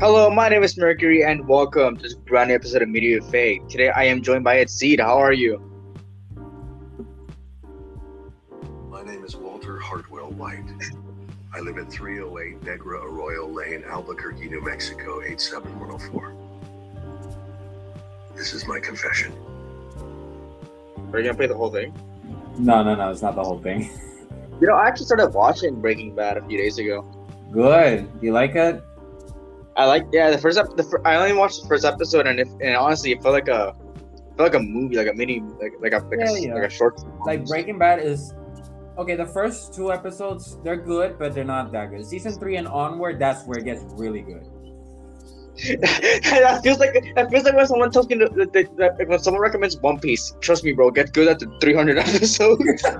Hello, my name is Mercury, and welcome to this brand new episode of Media Buffet. Today, I am joined by Exceed. How are you? My name is Walter Hartwell White. I live at 308 Negra Arroyo Lane, Albuquerque, New Mexico, 87104. This is my confession. Are you gonna play the whole thing? No, no, no, it's not the whole thing. You know, I actually started watching Breaking Bad a few days ago. Good. Do you like it? I like, yeah, the first ep- the fir- I only watched the first episode, and if and honestly, it felt like a felt like a movie, like a mini, like like a like, Yeah, a, yeah. like a short. Like Breaking Bad is okay. The first two episodes they're good, but they're not that good. Season three and onward, that's where it gets really good. that feels like that feels like when someone tells me that, that, that when someone recommends One Piece. Trust me, bro, get good at the 300 episodes.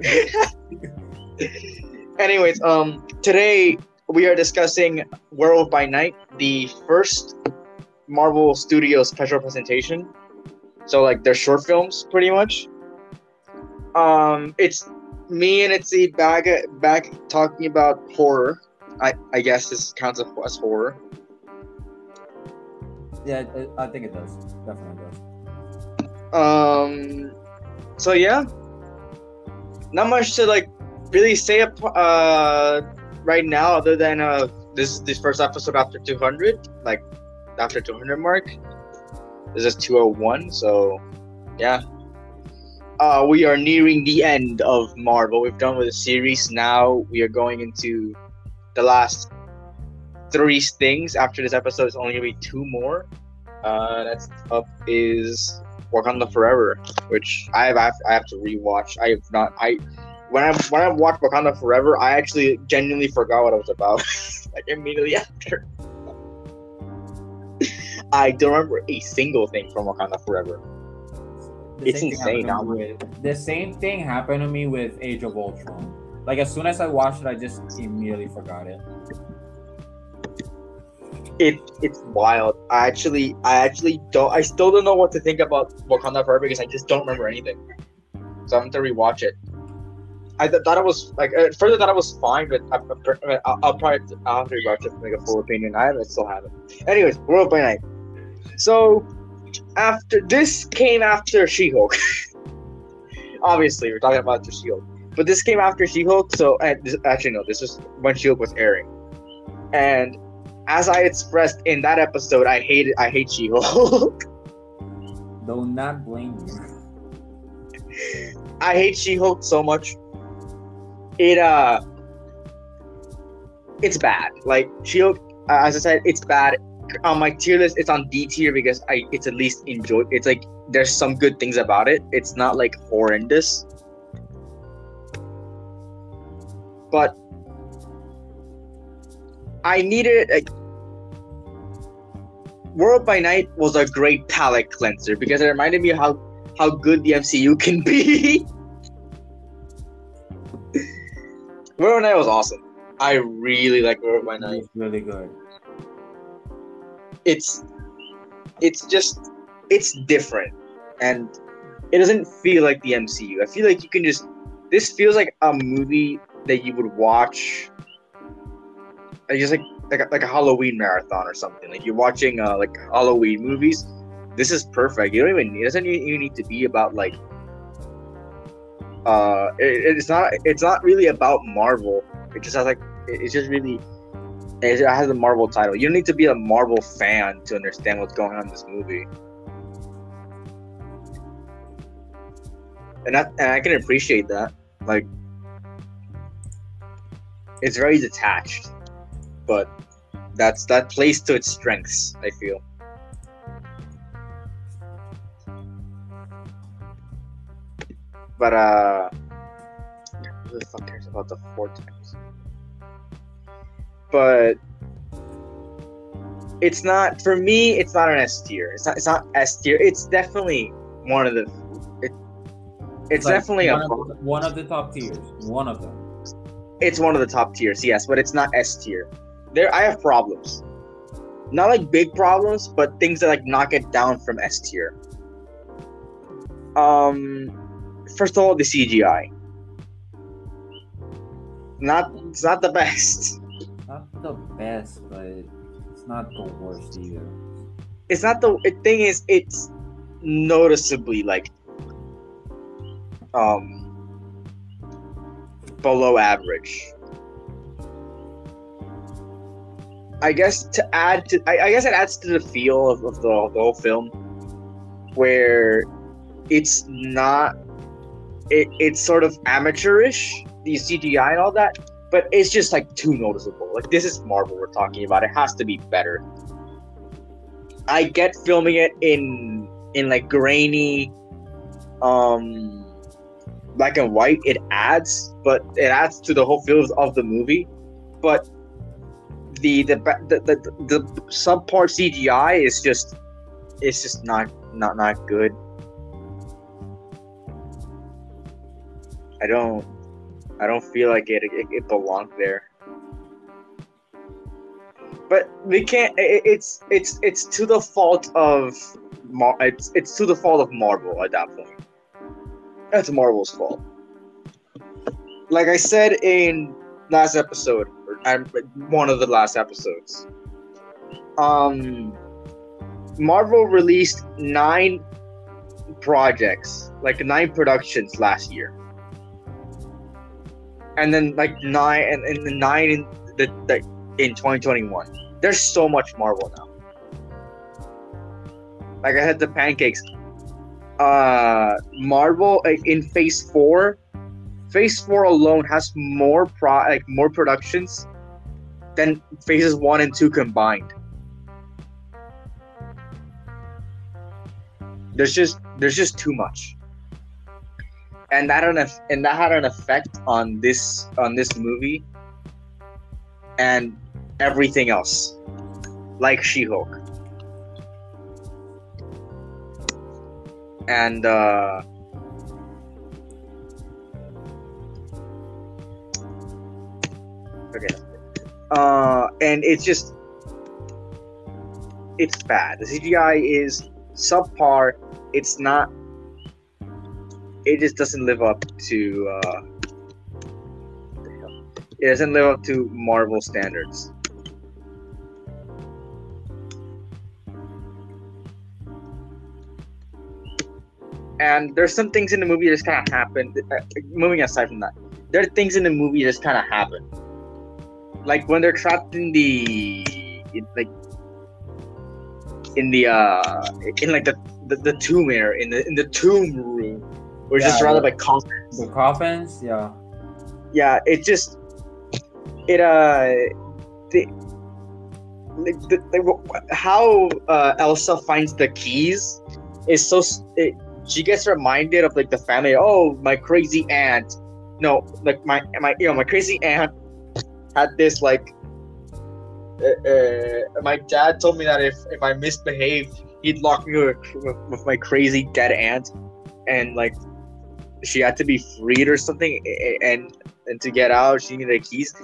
Anyways, um, today we are discussing Werewolf by Night, the first Marvel Studios special presentation. So like their short films, pretty much. Um, it's me and it's the back back talking about horror. I I guess this counts as horror. Yeah, I think it does. Definitely does. Um, so yeah, not much to like really say up uh right now other than uh this this first episode after 200 like after 200 mark this is 201 so yeah. Uh we are nearing the end of marvel. We've done with the series. Now we are going into the last three things. After this episode is only gonna be two more. Uh next up is wakanda forever which i have i have to rewatch. I have not i when I when I watched Wakanda Forever, I actually genuinely forgot what it was about. like immediately after. I don't remember a single thing from Wakanda Forever. The It's insane, with- The same thing happened to me with Age of Ultron. Like as soon as I watched it, I just immediately forgot it. It it's wild. I actually I actually don't I still don't know what to think about Wakanda Forever because I just don't remember anything. So I'm gonna rewatch it. I th- thought it was like at first I thought it was fine, but I, I, I'll, I'll probably I'll have to rewatch it to make a full opinion. I haven't still haven't. Anyways, Werewolf by Night. So after this came after She-Hulk. Obviously, we're talking about the She-Hulk, but this came after She-Hulk. So and this, actually no, this was when She-Hulk was airing, and as I expressed in that episode, I hated I hate She-Hulk. Do not blame me. I hate She-Hulk so much. It uh, it's bad. Like She-Hulk, uh, as I said, it's bad. On my tier list, it's on D tier because I it's at least enjoy. It's like there's some good things about it. It's not like horrendous, but I needed like Werewolf by Night was a great palate cleanser because it reminded me how how good the MCU can be. Werewolf Night was awesome. I really like Werewolf by Night. It's really good. It's it's just it's different and it doesn't feel like the MCU. I feel like you can just this feels like a movie that you would watch like just like like a, like a Halloween marathon or something. Like you're watching uh like Halloween movies. This is perfect. You don't even it doesn't even need to be about like uh it, it's not it's not really about Marvel. It just has like it- it's just really it has a Marvel title. You don't need to be a Marvel fan to understand what's going on in this movie. And that and I can appreciate that. Like it's very detached. But that's that plays to its strengths, I feel. But uh who the fuck cares about the four times? But it's not for me it's not an S tier. It's not it's not S tier. It's definitely one of the it, it's Like, definitely a one of, one of the top tiers. One of them. it's one of the top tiers, yes, but it's not S tier. There, I have problems. Not like big problems, but things that like knock it down from S tier. Um, first of all, the CGI. Not, it's not the best. Not the best, but it's not the worst either. It's not the the thing is it's noticeably like um below average. I guess to add to I, I guess it adds to the feel of, of the, the whole film where it's not it, it's sort of amateurish, the CGI and all that, but it's just like too noticeable. Like this is Marvel we're talking about. It has to be better. I get filming it in in like grainy um black and white it adds but it adds to the whole feel of the movie but the the the, the, the subpart cgi is just it's just not not not good i don't i don't feel like it it, it belonged there. But we can't it, it's it's it's to the fault of Mar- it's it's to the fault of marvel at that point. That's Marvel's fault. Like I said in last episode, or one of the last episodes, um, Marvel released nine projects, like nine productions last year, and then like nine and, and the nine in the, the in 2021. There's so much Marvel now. Like I had the pancakes uh Marvel in Phase Four, Phase Four alone has more pro like more productions than Phases One and Two combined. There's just there's just too much, and that an and that had an effect on this on this movie and everything else, like She-Hulk. and uh, okay, uh, and it's just it's bad. The CGI is subpar. It's not. It just doesn't live up to. Uh, it doesn't live up to Marvel standards. and there's some things in the movie that just kind of happen. Uh, moving aside from that, there are things in the movie that just kind of happen. Like when they're trapped in the, in, like, in the uh, in like the the, the tomb area, in the in the tomb room, we're yeah, just surrounded by coffins. The coffins, yeah. Yeah, it just it uh, the, the, the, how uh, Elsa finds the keys is so it, she gets reminded of like the family. Oh, my crazy aunt. No, like my my you know my crazy aunt had this like. Uh, uh, my dad told me that if if I misbehaved, he'd lock me with, with, with my crazy dead aunt, and like she had to be freed or something, and and to get out, she needed keys.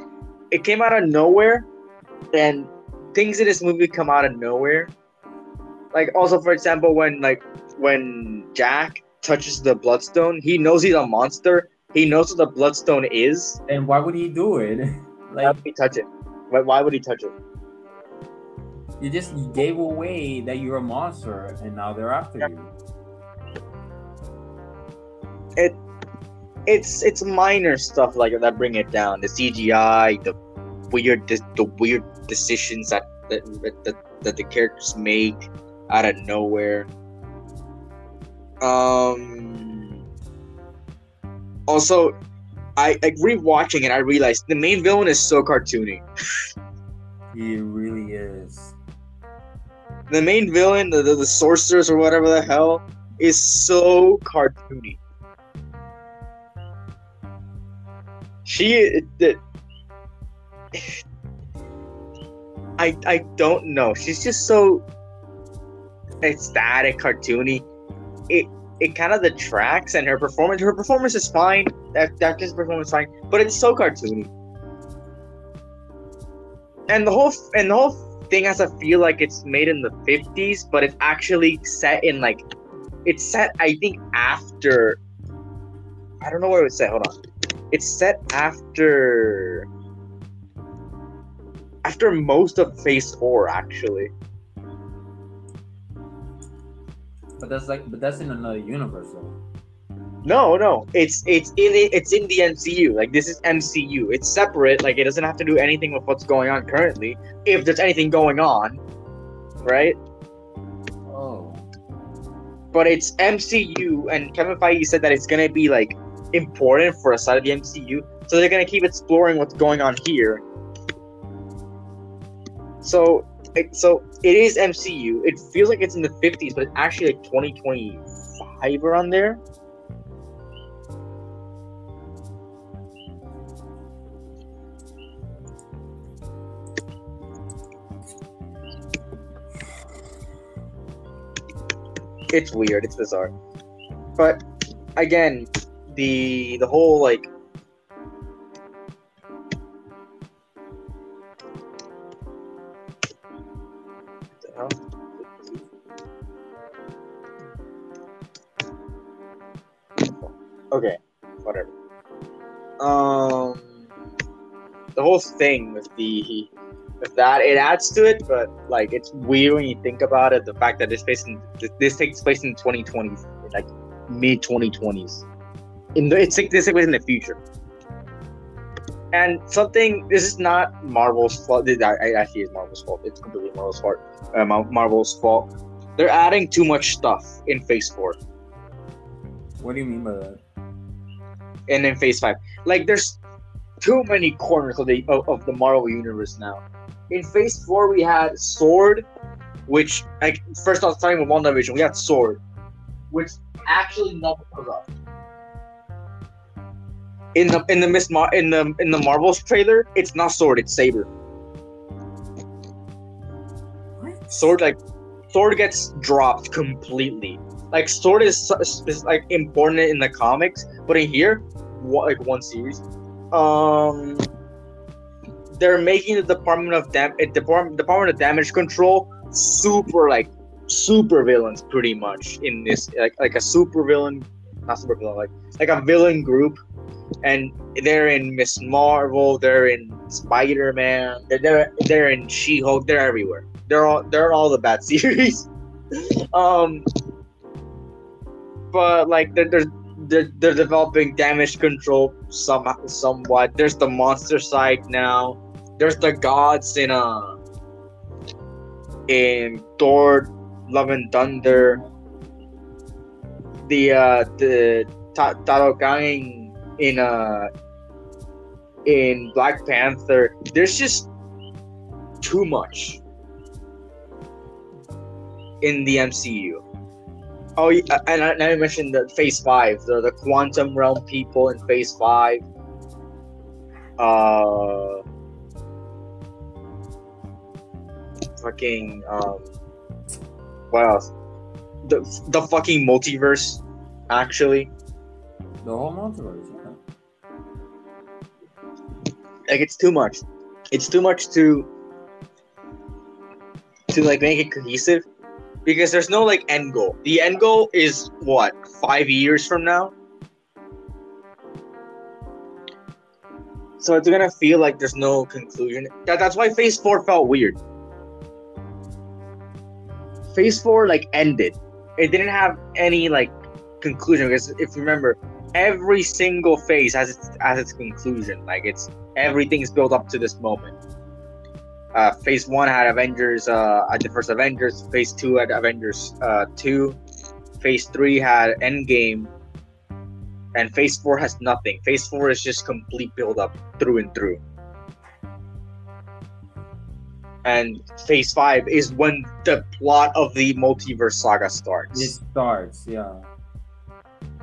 It came out of nowhere, and things in this movie come out of nowhere. Like also, for example, when like when Jack touches the bloodstone, he knows he's a monster. He knows what the bloodstone is. And why would he do it? like why would he touch it? Why, why would he touch it? You just gave away that you're a monster, and now they're after yeah. you. It, it's it's minor stuff like that bring it down. The CGI, the weird the weird decisions that that, that, that the characters make out of nowhere. Um. Also, I like rewatching it. I realized the main villain is so cartoony. he really is. The main villain, the, the, the sorceress or whatever the hell, is so cartoony. She, the, I I don't know. She's just so ecstatic, cartoony. It it kind of detracts and her performance her performance is fine. That actress performance is fine but it's so cartoony. And the whole and the whole thing has to feel like it's made in the 50s but it's actually set in like it's set i think after i don't know where it's set hold on it's set after after most of Phase Four, actually. But that's like, but that's in another universe, though. No, no, it's it's in it's in the MCU. Like this is MCU. It's separate. Like it doesn't have to do anything with what's going on currently. If there's anything going on, right? Oh. But it's MCU, and Kevin Feige said that it's gonna be like important for a side of the MCU. So they're gonna keep exploring what's going on here. So, it, so it is MCU. It feels like it's in the 50s, but it's actually like 2025 around there. It's weird. It's bizarre. But again, the the whole like? Okay, whatever. Um, the whole thing with the with that it adds to it, but like it's weird when you think about it. The fact that this place in, this takes place in 2020, like mid 2020s. In the it's like this place in the future. And something this is not Marvel's fault. I, I actually is Marvel's fault. It's completely Marvel's fault. Uh, Marvel's fault. They're adding too much stuff in Phase Four What do you mean by that? and in Phase Five. Like there's too many corners of the of, of the Marvel universe now. In Phase Four, we had Sword, which like first off, starting with WandaVision, we had Sword, which actually never comes up. In the in the Miss Mar- in the in the Marvels trailer, it's not Sword, it's Saber. What? Sword like Sword gets dropped completely. Like Sword is, is like important in the comics, but in here, what, like one series, um, they're making the Department of Dam uh, Department Department of Damage Control super like super villains pretty much in this like like a super villain, not super villain like like a villain group, and they're in Miss Marvel, they're in Spider Man, they're, they're they're in She Hulk, they're everywhere. They're all they're all the bad series. um, but like they're, they're they're, they're developing damage control some somewhat. There's the monster side now. There's the gods in uh in Thor, Love and Thunder. The uh the Ta- Talokan in uh in Black Panther. There's just too much in the MCU. Oh, and I, I mentioned the Phase Five, the the quantum realm people in Phase Five. Uh, fucking um, what else? The the fucking multiverse, actually. The whole multiverse. Like it's too much. It's too much to to like make it cohesive because there's no like end goal. The end goal is what five years from now. So it's gonna feel like there's no conclusion. That, that's why Phase Four felt weird. Phase Four like ended. It didn't have any like conclusion because if you remember, every single phase has its has its conclusion. Like it's everything's built up to this moment. Uh, phase one had Avengers uh, at the first Avengers. Phase two had Avengers uh, two. Phase three had Endgame. And Phase four has nothing. Phase four is just complete build up through and through. And Phase five is when the plot of the multiverse saga starts It starts. Yeah.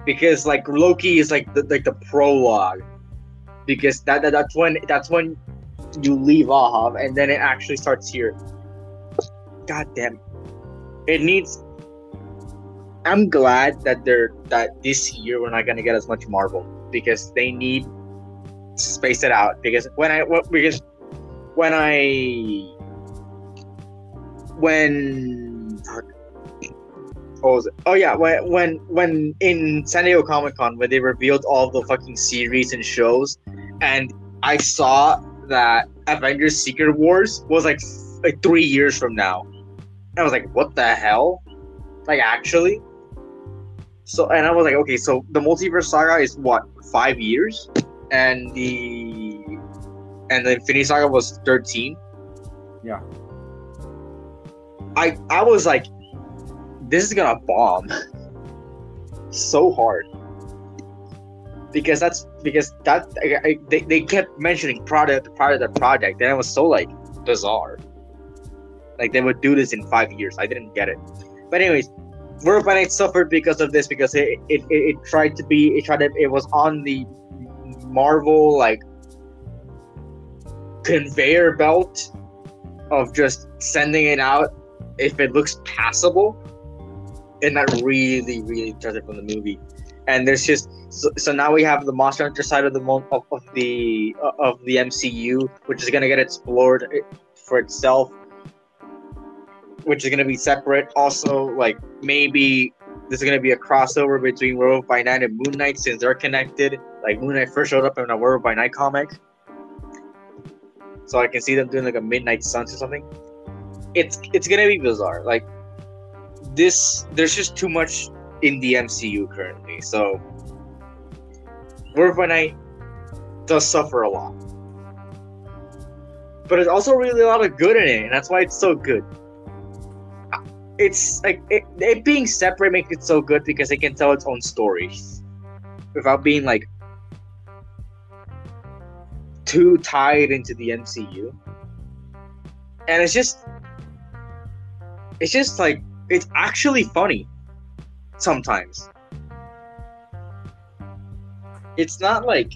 because like Loki is like the like the prologue because that, that that's when that's when you leave off and then it actually starts here. God damn. It needs I'm glad that they're that this year we're not gonna get as much Marvel because they need to space it out because when I because when I when what was it? Oh yeah, when when when in San Diego Comic Con when they revealed all the fucking series and shows, and I saw that Avengers Secret Wars was like like three years from now. And I was like, what the hell? Like actually? So and I was like, okay, so the multiverse saga is what, five years? And the and the Infinity Saga was thirteen. Yeah. I I was like, this is gonna bomb so hard. Because that's because that I, I- they, they kept mentioning product the project and it was so like bizarre. Like they would do this in five years. I didn't get it. But anyways werewolf night suffered because of this because it it, it, it tried to be it tried to it was on the marvel like conveyor belt of just sending it out if it looks passable and that really really does it from the movie. And there's just so, so now we have the monster hunter side of the of, of the uh, of the mcu which is going to get explored eh, for itself which is going to be separate. Also like maybe there's going to be a crossover between werewolf by night and moon knight since they're connected. Like moon knight first showed up in a werewolf by night comic. So i can see them doing like a midnight suns or something. It's it's going to be bizarre. Like this there's just too much in the MCU currently. So Werewolf Night does suffer a lot. But it's also really a lot of good in it, and that's why it's so good. It's like it, it being separate makes it so good because it can tell its own stories without being like too tied into the MCU. And it's just it's just like it's actually funny sometimes. It's not like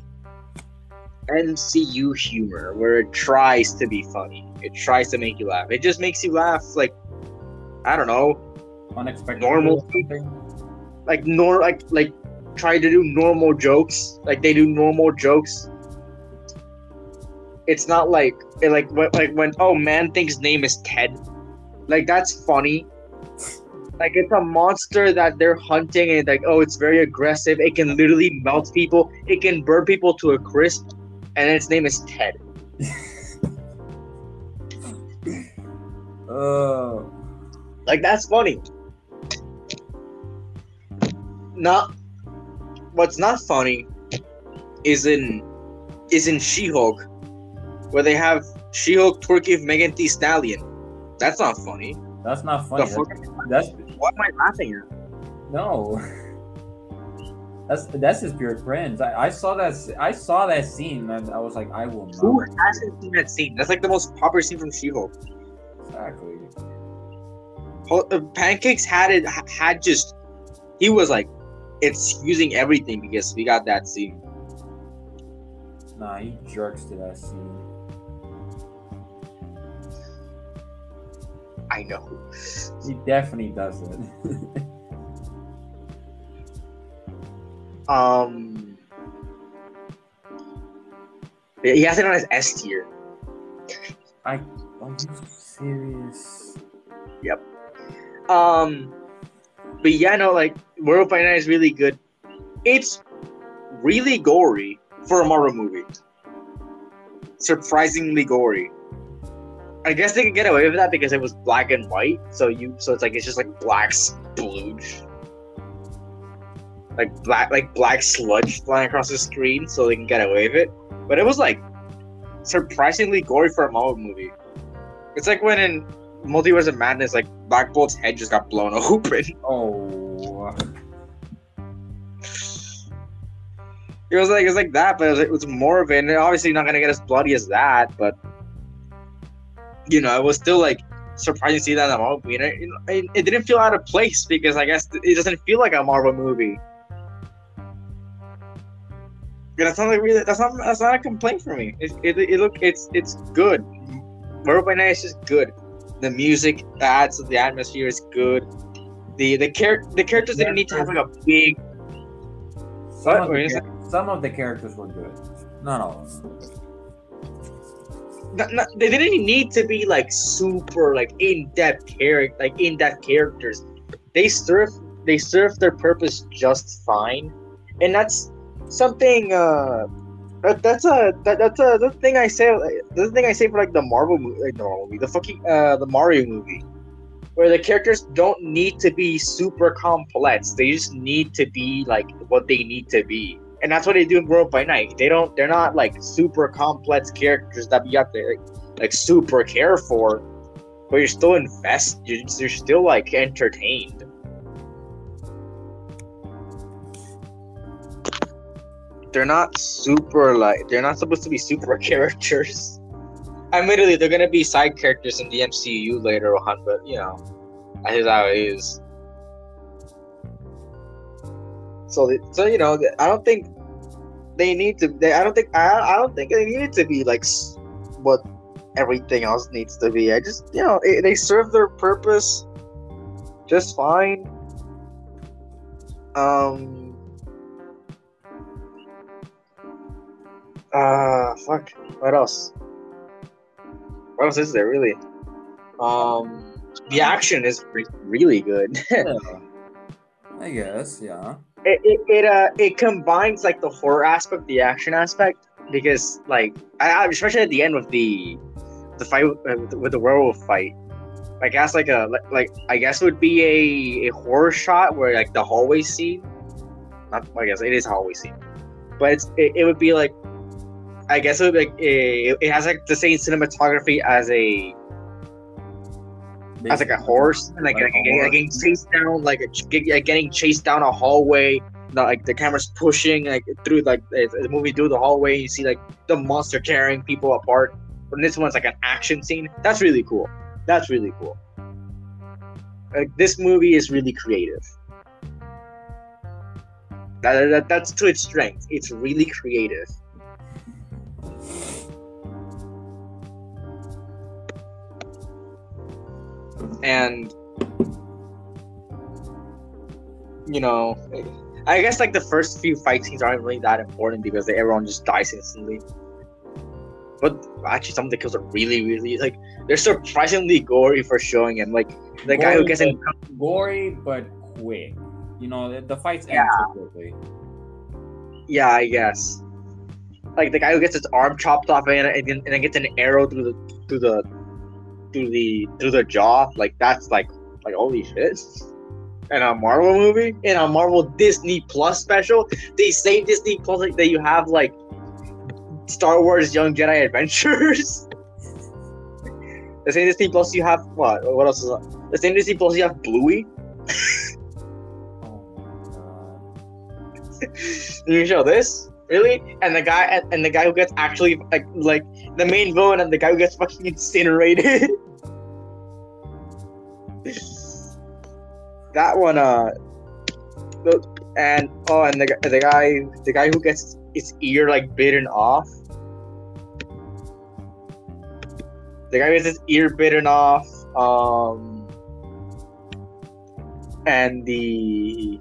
MCU humor where it tries to be funny. It tries to make you laugh. It just makes you laugh like I don't know, Unexpected. Normal. like nor like like try to do normal jokes. Like they do normal jokes. It's not like it like when, like when oh Man-Thing's name is Ted. Like that's funny. Like it's a monster that they're hunting and like oh it's very aggressive. It can literally melt people. It can burn people to a crisp, and its name is Ted. Uh, Like that's funny. Not what's not funny is in is in She-Hulk, where they have She-Hulk twerking with Megan Thee Stallion. That's not funny. That's not funny. That's, that's What am I laughing at? no. That's that's just pure cringe. I, I saw that I saw that scene and I was like, I will Who not. hasn't seen that scene? That's like the most popular scene from She-Hulk. Exactly. Uh, Pancakes had it had just he was like it's using everything because we got that scene. Nah, he jerks to that scene. I know. He definitely does it. Um, he has it on his S tier. I are you serious? Yep. Um, but yeah, no, like Werewolf by Night is really good. It's really gory for a Marvel movie. Surprisingly gory. I guess they could get away with that because it was black and white. So you, so it's like it's just like black splooge, like black, like black sludge flying across the screen, so they can get away with it. But it was like surprisingly gory for a Marvel movie. It's like when in Multiverse of Madness, like Black Bolt's head just got blown open. Oh, It was like it's like that, but it was, it was more of it. And obviously not gonna get as bloody as that, but you know, it was still like surprising to see that in a Marvel movie. And it, it, it didn't feel out of place because I guess it doesn't feel like a Marvel movie. Yeah, that's not like really. That's not. That's not a complaint for me. It, it, it look. It's it's good. Marvel by Night is just good. The music adds the atmosphere is good. The the char- the characters didn't need to have like a big. some, What? of the, some of the characters were good. Not all of them. Not, not, they didn't need to be like super like in-depth character like in-depth characters they serve they serve their purpose just fine and that's something uh That, that's a that, that's a the thing I say. The thing I say for like the Marvel movie, like the Marvel movie, the fucking uh the Mario movie, where the characters don't need to be super complex. They just need to be like what they need to be, and that's what they do in Grow Up by Night. They don't. They're not like super complex characters that you have to like, like super care for, but you're still invested. You're, you're still like entertained. they're not super like they're not supposed to be super characters. Admittedly, they're gonna be side characters in the MCU later on, but you know, that is how it is. So, so you know, I don't think they need to. They, I don't think I, I don't think they need it to be like what everything else needs to be. I just you know it, they serve their purpose just fine. Um Uh, fuck. What else? What else is there really? Um, the action is re- really good. Yeah. I guess, yeah. It, it, it uh it combines like the horror aspect, the action aspect, because like I, especially at the end with the the fight with, uh, with the- with the werewolf fight. I guess like a like, like I guess it would be a, a horror shot where like the hallway scene. Not I guess it is a hallway scene, but it's it, it would be like I guess it would be like a, it has like the same cinematography as a as like a horse, and like, Like like, like, getting chased down, like, a, ch- get- like getting chased down a hallway. the- Like the camera's pushing like through like the the movie through the hallway. You see like the monster tearing people apart. But this one's like an action scene. That's really cool. That's really cool. Like this movie is really creative. That, that, that's to its strength. It's really creative. And you know i guess like the first few fight scenes aren't really that important because everyone just dies instantly but actually some of the kills are really really like they're surprisingly gory for showing him like the guy who gets in gory but quick. You know, the, the fights Yeah. end so quickly. yeah i guess like the guy who gets his arm chopped off and, and, and then gets an arrow through the through the through the through the jaw like that's like like holy shit in a Marvel movie, in a Marvel Disney Plus special, the same Disney Plus like, that you have like Star Wars Young Jedi Adventures. the same Disney Plus you have what? What else is that? The same Disney Plus you have Bluey. You show this really? And the guy and, and the guy who gets actually like like the main villain and the guy who gets fucking incinerated. that one, uh, and oh, and the the guy the guy who gets his ear like bitten off. The guy gets his ear bitten off. Um, and the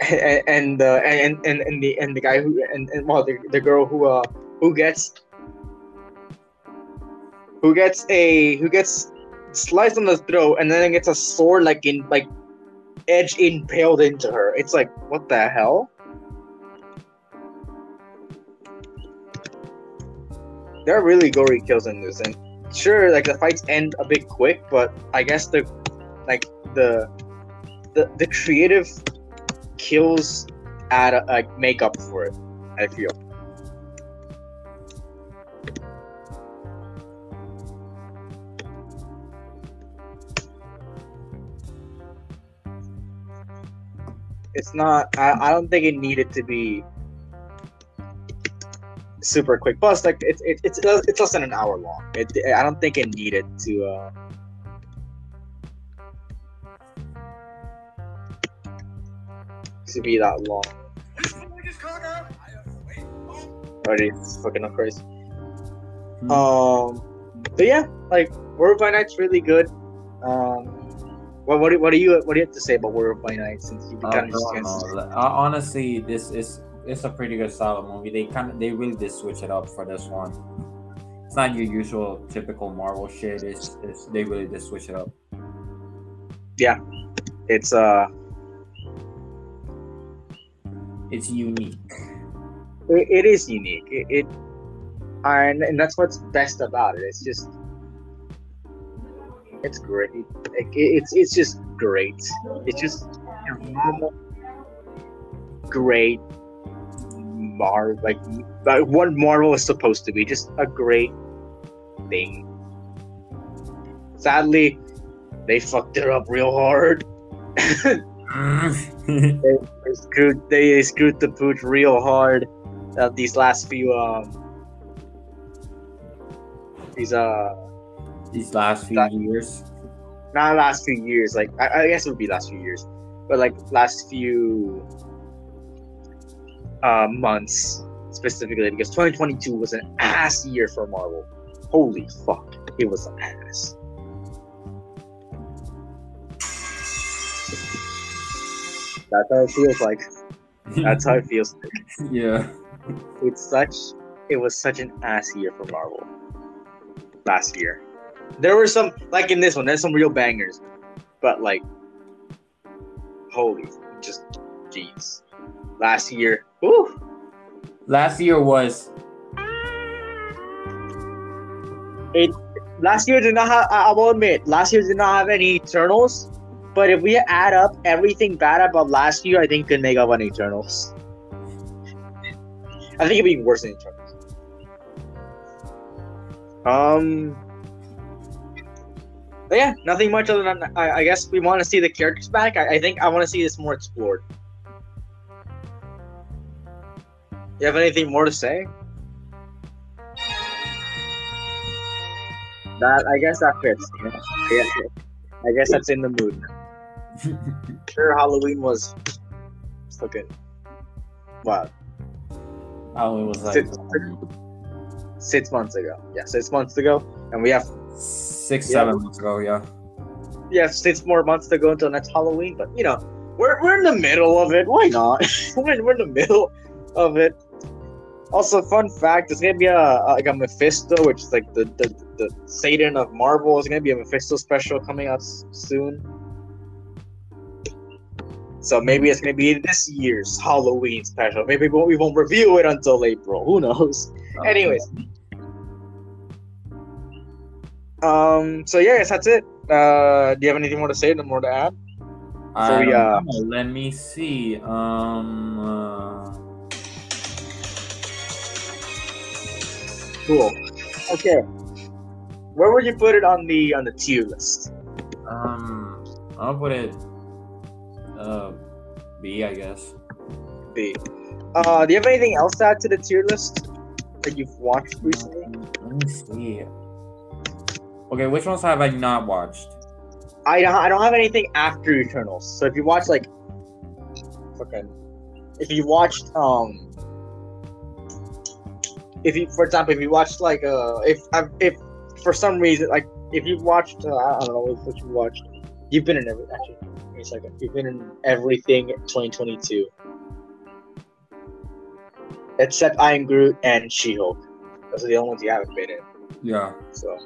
and and the and, and and the and the guy who and, and well the, the girl who uh who gets who gets a who gets sliced on the throat and then gets a sword like in like edge impaled into her. It's like what the hell? There are really gory kills in this, and sure, like the fights end a bit quick, but I guess the like the the the creative kills add a, like make up for it. I feel. It's not. I, I don't think it needed to be super quick. Plus, like it's it, it's it's less than an hour long. It, I don't think it needed to. Uh, to be that long. Already fucking up crazy. Hmm. Um, but yeah, like Werewolf by Night's really good. Um, what what do, what do you what do you have to say about Werewolf by Night since you've Uh, kind of. Uh, honestly, this is it's a pretty good solid movie. They kind of they really did switch it up for this one. It's not your usual typical Marvel shit. It's, it's they really did switch it up. Yeah, it's uh It's unique. it, it is unique. It, it and and that's what's best about it. It's just it's great. It, it's it's just great. It's just a normal, great Marvel like like what Marvel is supposed to be. Just a great thing. Sadly, they fucked it up real hard. they, they screwed they screwed the pooch real hard uh, these last few um these uh These last few years. not last few years like I, I guess it would be last few years but like last few uh months specifically because 2022 was an ass year for marvel holy fuck it was an ass that's how it feels like that's how it feels like yeah. it's such it was such an ass year for Marvel last year. There were some like in this one, there's some real bangers, but like holy just jeez. Last year, whew, Last year was It last year did not have I will admit, last year did not have any Eternals. But if we add up everything bad about last year, I think could make up on Eternals. I think it'd be worse than Eternals. Um. But yeah, nothing much other than I, I guess we want to see the characters back. I, I think I want to see this more explored. You have anything more to say? That I guess that fits. you know? I guess, I guess that's in the mood. Sure, Halloween was fucking wow. oh, it was like Six, six months ago. Yeah, six months ago, and we have six, Yeah. seven months ago. Yeah. yeah six more months to go until next Halloween. But you know, we're we're in the middle of it. Why not? we're, in, we're in the middle of it. Also, fun fact: there's gonna be a, like a Mephisto, which is like the the, the Satan of Marvel. There's gonna be a Mephisto special coming out s- soon. So maybe it's gonna be this year's Halloween special. Maybe we won't, we won't review it until April. Who knows? Oh, Anyways. Um. So yeah, guess that's it. Uh, do you have anything more to say? No more to add? So, yeah. Let me see. Um. Uh, Cool. Okay. Where would you put it on the on the tier list? um. I'll put it. Uh, B, I guess. B. Uh, do you have anything else to add to the tier list that you've watched recently? Let me see. Okay, which ones have I not watched? I don't. I don't have anything after Eternals. So if you watch like, fucking, if you watched um, if you, for example, if you watched like uh, if if for some reason like if you watched uh, I don't know what you watched, you've been in every actually. Give me a second. You've been in everything 2022, except I Am Groot and She-Hulk. Those are the only ones you haven't been in. Yeah. So,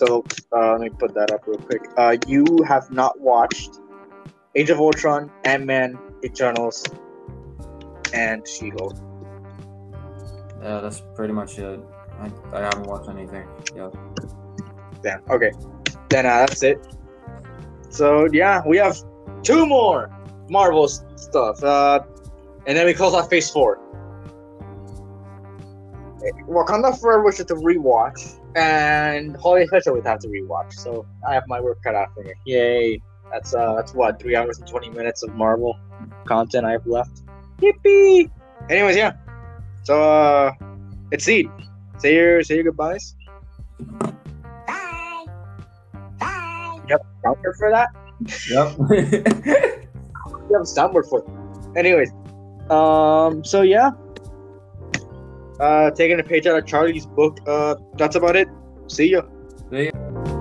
so uh, let me put that up real quick. Uh, you have not watched Age of Ultron, Ant Man, Eternals, and She-Hulk. Yeah, that's pretty much it. I, I haven't watched anything. Yeah. Damn. Okay, then uh, that's it. So yeah, we have two more Marvel stuff, uh, and then we close off Phase Four. Wakanda Forever which is to rewatch, and Holiday Special would have to rewatch. So I have my work cut out for me. Yay! That's uh, that's what three hours and twenty minutes of Marvel content I have left. Yippee! Anyways, yeah. So uh, Exceed. Say your say your goodbyes. Bye. Bye. Yep, counter for that. Yep. you have a soundboard for it. Anyways, um, so yeah, uh, taking a page out of Charlie's book. Uh, that's about it. See ya. See ya.